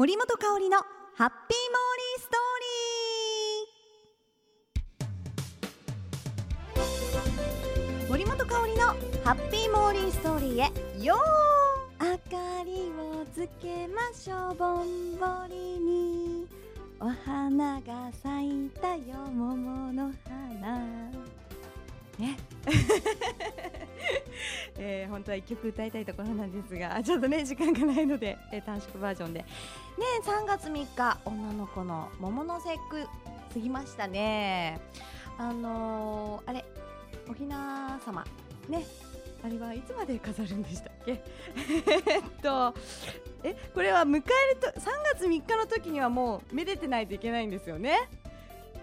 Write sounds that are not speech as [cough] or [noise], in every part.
森本香里のハッピーモーリーストーリー。森本香里のハッピーモーリーストーリーへ。よー。明かりをつけましょう。ぼんぼりに。お花が咲いたよ桃の花。ね。[laughs] えー、本当は一曲歌いたいところなんですが [laughs] ちょっとね時間がないので、えー、短縮バージョンで。ね3月3日女の子の桃の節句過ぎましたね。あのー、あれおひな様。ねあれはいつまで飾るんでしたっけ？[laughs] えっとえこれは迎えると3月3日の時にはもうめでてないといけないんですよね。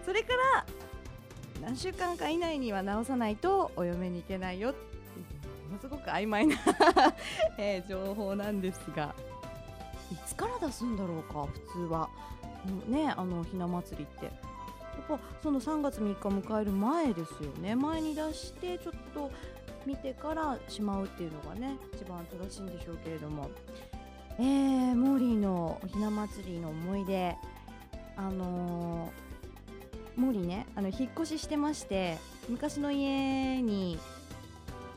それから何週間か以内には直さないとお嫁に行けないよものすごく曖昧な [laughs] えー、情報なんですがいつから出すんだろうか普通は。ねあのひな祭りって。やっぱその3月3日迎える前ですよね。前に出してちょっと見てからしまうっていうのがね一番正しいんでしょうけれども。えー、モーリーのひな祭りの思い出。あのーモーリーねあの引っ越ししてまして昔の家に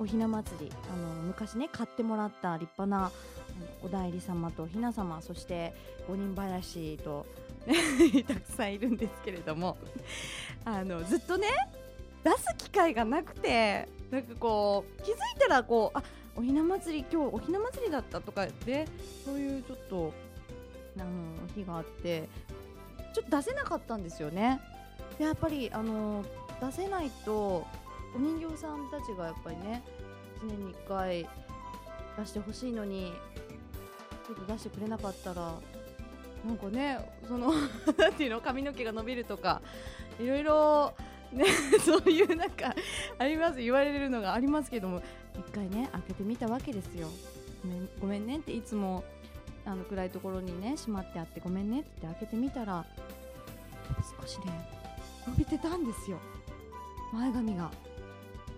おひな祭りあの昔ね買ってもらった立派なお代理様とひな様そして五人林と [laughs] たくさんいるんですけれども [laughs] あのずっとね出す機会がなくてなんかこう気づいたらこうあおひな祭り今日おひな祭りだったとかでそういうちょっとあの日があってちょっと出せなかったんですよね。やっぱりあの出せないとお人形さんたちがやっぱりね1年に1回出してほしいのにちょっと出してくれなかったらなんかねその [laughs] なんていうの髪の毛が伸びるとかいろいろね [laughs] そういうなんかあります言われるのがありますけども一回ね開けてみたわけですよ。ごめんごめんねっていつもあの暗いところにねしまってあってごめんねって開けてみたら少しね伸びてたんですよ。前髪が。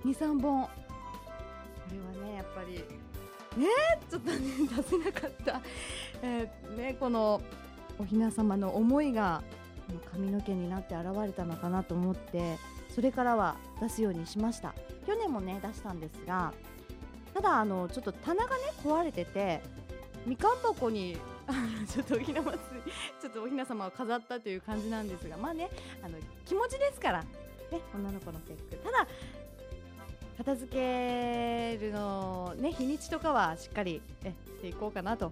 23本。これはねやっぱりねちょっとね出せなかった、[laughs] えー、ねこのおひな様の思いが髪の毛になって現れたのかなと思ってそれからは出すようにしました。去年もね出したんですがただあのちょっと棚がね壊れててみかん箱にちょっとおひな祭り [laughs] ちょっとおひな様を飾ったという感じなんですがまあねあの気持ちですからね女の子の節句。ただ片付けるのね日にちとかはしっかりえしていこうかなと。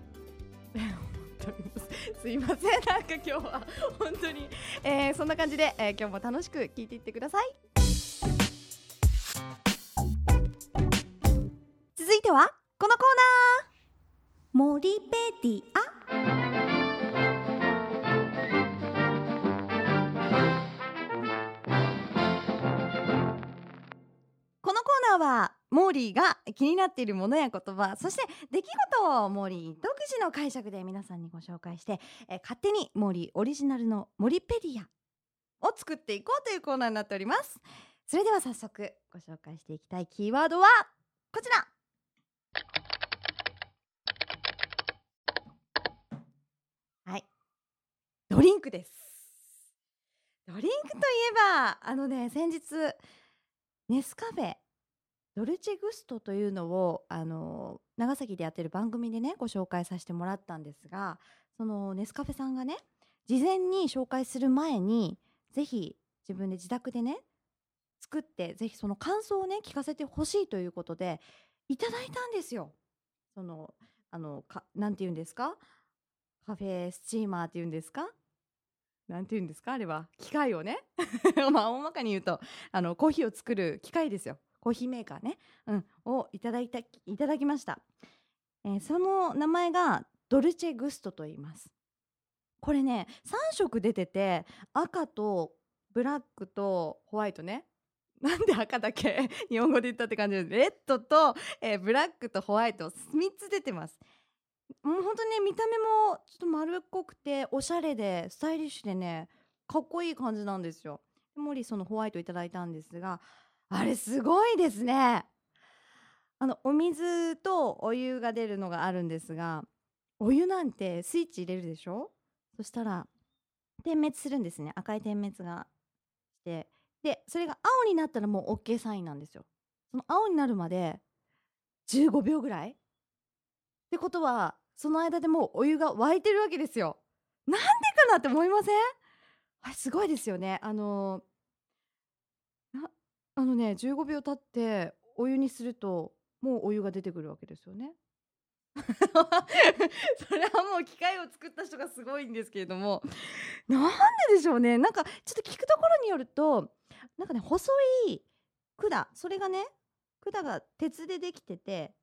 [laughs] すいません。なんか今日は本当に、えー、そんな感じで、えー、今日も楽しく聞いていってください。続いてはこのコーナー。森ペディア。はモーリーが気になっているものや言葉そして出来事をモーリー独自の解釈で皆さんにご紹介して、えー、勝手にモーリーオリジナルのモリペディアを作っていこうというコーナーになっております。それでは早速ご紹介していきたいキーワードはこちら。はい。ドリンクです。ドリンクといえば、あのね、先日、ネスカフェ、ドルチェグストというのを、あの、長崎でやってる番組でね、ご紹介させてもらったんですが、そのネスカフェさんがね、事前に紹介する前に、ぜひ自分で自宅でね、作って、ぜひその感想をね、聞かせてほしいということで、いただいたんですよ。その、あの、か、なんて言うんですか？カフェスチーマーって言うんですか？なんて言うんですか？あれは。機械をね。[laughs] まあ、大まかに言うと、あの、コーヒーを作る機械ですよ。コーヒーメーカーね。うん。をいただいた、いただきました。えー、その名前が、ドルチェグストと言います。これね、3色出てて、赤とブラックとホワイトね。なんで赤だけ？[laughs] 日本語で言ったって感じで。レッドと、えー、ブラックとホワイト、3つ出てます。もうほんとね、見た目もちょっと丸っこくて、おしゃれで、スタイリッシュでね、かっこいい感じなんですよ。モリそのホワイトいただいたんですが、あれすごいですね。あの、お水とお湯が出るのがあるんですが、お湯なんてスイッチ入れるでしょ？そしたら点滅するんですね。赤い点滅がして。でそれが青になったらもう OK サインなんですよ。その青になるまで15秒ぐらい？ってことはその間でもうお湯が沸いてるわけですよ。なんでかなって思いません？あれすごいですよね。あのあのね15秒経ってお湯にするともうお湯が出てくるわけですよね。[laughs] それはもう機械を作った人がすごいんですけれども。[laughs] なんででしょうね。なんかちょっと聞くところによるとなんかね細い管それがね管が鉄でできてて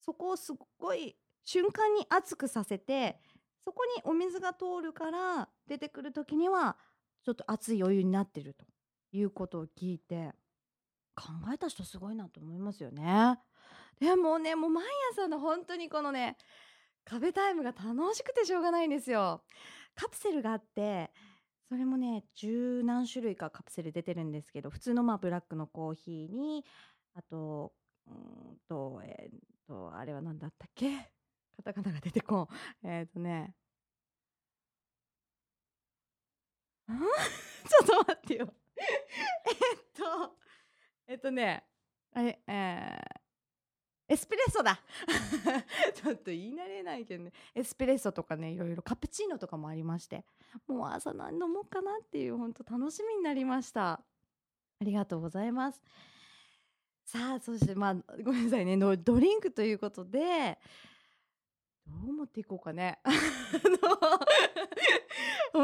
そこをすっごい瞬間に熱くさせてそこにお水が通るから出てくる時にはちょっと熱いお湯になってるということを聞いて。考えた人すごいなと思いますよね。でもねもう毎朝の本当にこのね壁タイムが楽しくてしょうがないんですよ。カプセルがあってそれもね十何種類かカプセル出てるんですけど普通のまあブラックのコーヒーにあとうんとえー、っとあれは何だったっけ？カタカナが出てこん。えー、っとね。ん [laughs] ちょっと待ってよ。[laughs] えっとえっとねあれえーエスプレッソだ。[laughs] ちょっと言い慣れないけどね。エスプレッソとかねいろいろカプチーノとかもありまして。もう朝何飲もうかなっていう本当楽しみになりました。ありがとうございます。さあそしてまあごめんなさいね。ドリンクということでどう持っていこうかね。[laughs] あの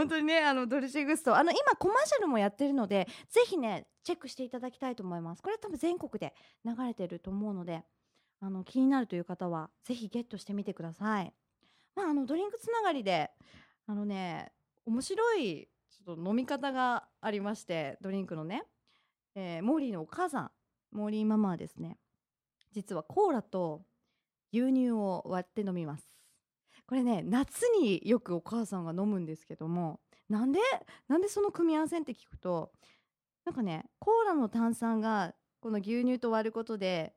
本当にねあのドルチェグスト。あの今コマーシャルもやってるのでぜひねチェックしていただきたいと思います。これ多分全国で流れてると思うのであの気になるという方はぜひゲットしてみてください。まあ、あのドリンクつながりであのね面白いちょっと飲み方がありましてドリンクのね、えー、モーリーのお母さん。モーリーママはですね実はコーラと牛乳を割って飲みます。これね夏によくお母さんが飲むんですけどもなんでなんでその組み合わせって聞くとなんかねコーラの炭酸がこの牛乳と割ることで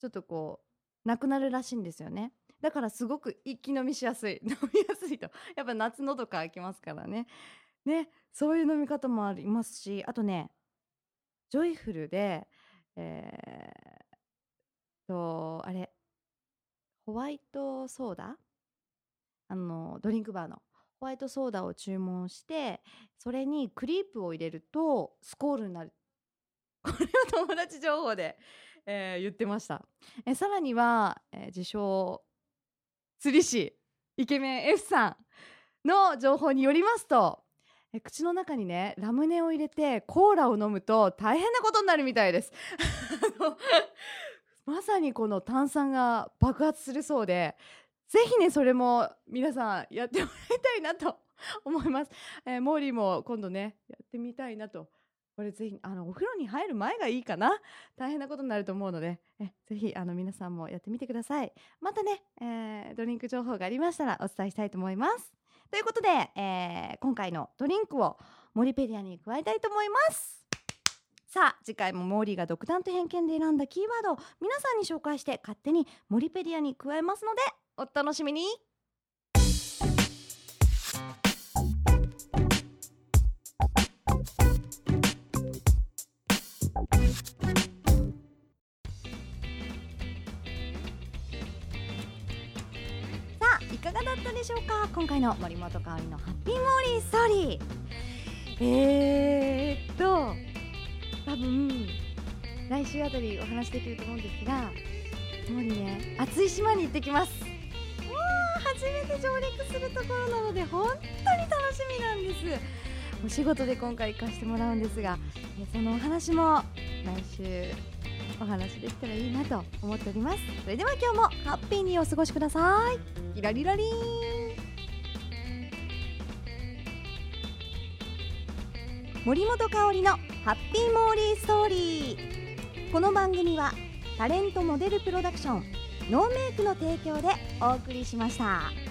ちょっとこうなくなるらしいんですよね。だからすごく一気飲みしやすい。[laughs] 飲みやすいと。やっぱ夏のとか開きますからね。ねそういう飲み方もありますしあとねジョイフルでえー、とあれホワイトソーダあのドリンクバーのホワイトソーダを注文してそれにクリープを入れるとスコールになる [laughs] これは友達情報でえー、言ってました。えさらには、えー、自称釣り師イケメン F さんの情報によりますと、え口の中にねラムネを入れてコーラを飲むと大変なことになるみたいです [laughs] まさにこの炭酸が爆発するそうでぜひねそれも皆さんやってもらいたいなと思います、[laughs] えー、モーリーも今度ねやってみたいなと。これぜひあのお風呂に入る前がいいかな。大変なことになると思うのでえぜひあの皆さんもやってみてください。またね、えー、ドリンク情報がありましたらお伝えしたいと思います。ということで、えー、今回のドリンクをモリペディアに加えたいと思います。さあ次回もモーリーが独断と偏見で選んだキーワードを皆さんに紹介して勝手にモリペディアに加えますのでお楽しみに。いかがだったでしょうか？今回の森本香里のハッピーモーリーストーリー。えー、っと多分来週あたりお話できると思うんですがモリね暑い島に行ってきます。初めて上陸するところなので本当に楽しみなんです。お仕事で今回行かせてもらうんですがそのお話も来週お話できたらいいなと思っております。それでは今日もハッピーにお過ごしください。キラリラリン森本香里のハッピーモーリーストーリー。この番組はタレントモデルプロダクションノーメイクの提供でお送りしました。